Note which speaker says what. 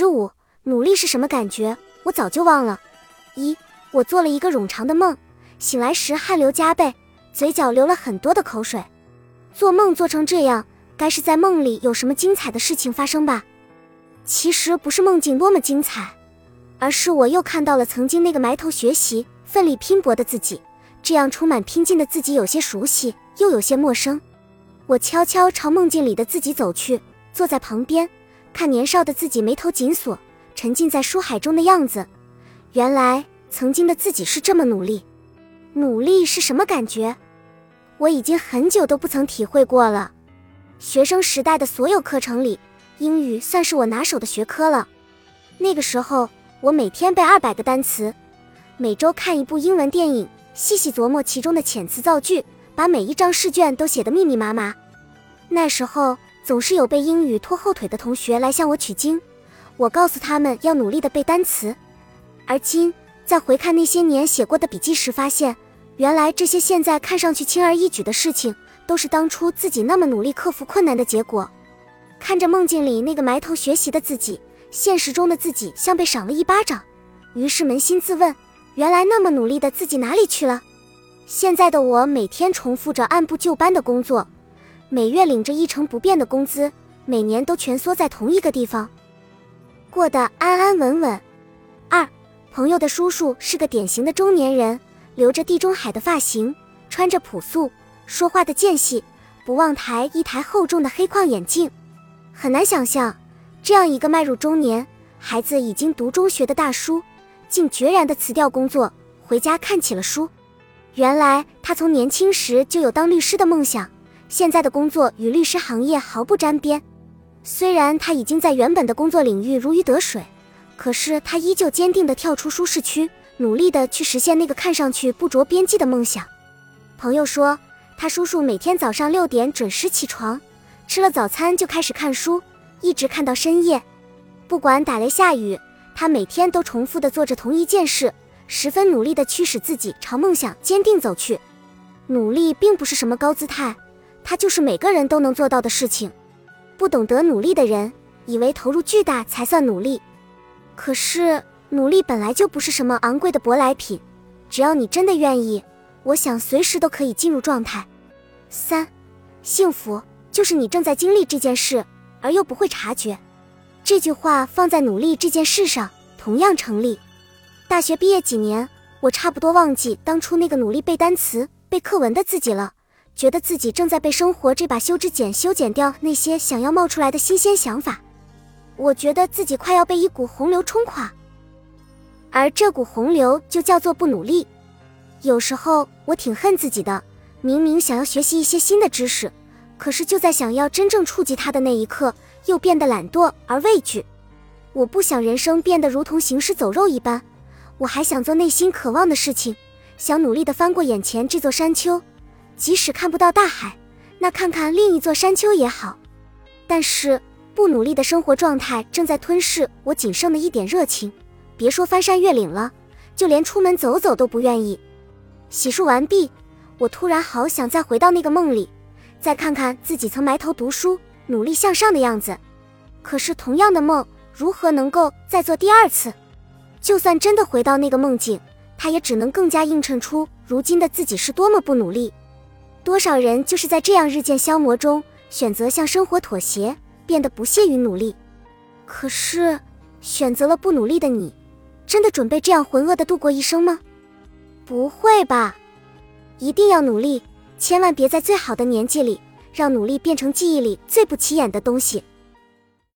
Speaker 1: 十五，努力是什么感觉？我早就忘了。一，我做了一个冗长的梦，醒来时汗流浃背，嘴角流了很多的口水。做梦做成这样，该是在梦里有什么精彩的事情发生吧？其实不是梦境多么精彩，而是我又看到了曾经那个埋头学习、奋力拼搏的自己。这样充满拼劲的自己有些熟悉，又有些陌生。我悄悄朝梦境里的自己走去，坐在旁边。看年少的自己眉头紧锁，沉浸在书海中的样子。原来曾经的自己是这么努力。努力是什么感觉？我已经很久都不曾体会过了。学生时代的所有课程里，英语算是我拿手的学科了。那个时候，我每天背二百个单词，每周看一部英文电影，细细琢磨其中的遣词造句，把每一张试卷都写得密密麻麻。那时候。总是有被英语拖后腿的同学来向我取经，我告诉他们要努力的背单词。而今在回看那些年写过的笔记时，发现原来这些现在看上去轻而易举的事情，都是当初自己那么努力克服困难的结果。看着梦境里那个埋头学习的自己，现实中的自己像被赏了一巴掌，于是扪心自问：原来那么努力的自己哪里去了？现在的我每天重复着按部就班的工作。每月领着一成不变的工资，每年都蜷缩在同一个地方，过得安安稳稳。二朋友的叔叔是个典型的中年人，留着地中海的发型，穿着朴素，说话的间隙不忘抬一抬厚重的黑框眼镜。很难想象，这样一个迈入中年、孩子已经读中学的大叔，竟决然地辞掉工作，回家看起了书。原来他从年轻时就有当律师的梦想。现在的工作与律师行业毫不沾边，虽然他已经在原本的工作领域如鱼得水，可是他依旧坚定地跳出舒适区，努力地去实现那个看上去不着边际的梦想。朋友说，他叔叔每天早上六点准时起床，吃了早餐就开始看书，一直看到深夜。不管打雷下雨，他每天都重复地做着同一件事，十分努力地驱使自己朝梦想坚定走去。努力并不是什么高姿态。它就是每个人都能做到的事情。不懂得努力的人，以为投入巨大才算努力。可是努力本来就不是什么昂贵的舶来品，只要你真的愿意，我想随时都可以进入状态。三，幸福就是你正在经历这件事，而又不会察觉。这句话放在努力这件事上同样成立。大学毕业几年，我差不多忘记当初那个努力背单词、背课文的自己了。觉得自己正在被生活这把修枝剪修剪掉那些想要冒出来的新鲜想法，我觉得自己快要被一股洪流冲垮，而这股洪流就叫做不努力。有时候我挺恨自己的，明明想要学习一些新的知识，可是就在想要真正触及它的那一刻，又变得懒惰而畏惧。我不想人生变得如同行尸走肉一般，我还想做内心渴望的事情，想努力地翻过眼前这座山丘。即使看不到大海，那看看另一座山丘也好。但是不努力的生活状态正在吞噬我仅剩的一点热情，别说翻山越岭了，就连出门走走都不愿意。洗漱完毕，我突然好想再回到那个梦里，再看看自己曾埋头读书、努力向上的样子。可是同样的梦，如何能够再做第二次？就算真的回到那个梦境，它也只能更加映衬出如今的自己是多么不努力。多少人就是在这样日渐消磨中，选择向生活妥协，变得不屑于努力。可是，选择了不努力的你，真的准备这样浑噩的度过一生吗？不会吧！一定要努力，千万别在最好的年纪里，让努力变成记忆里最不起眼的东西。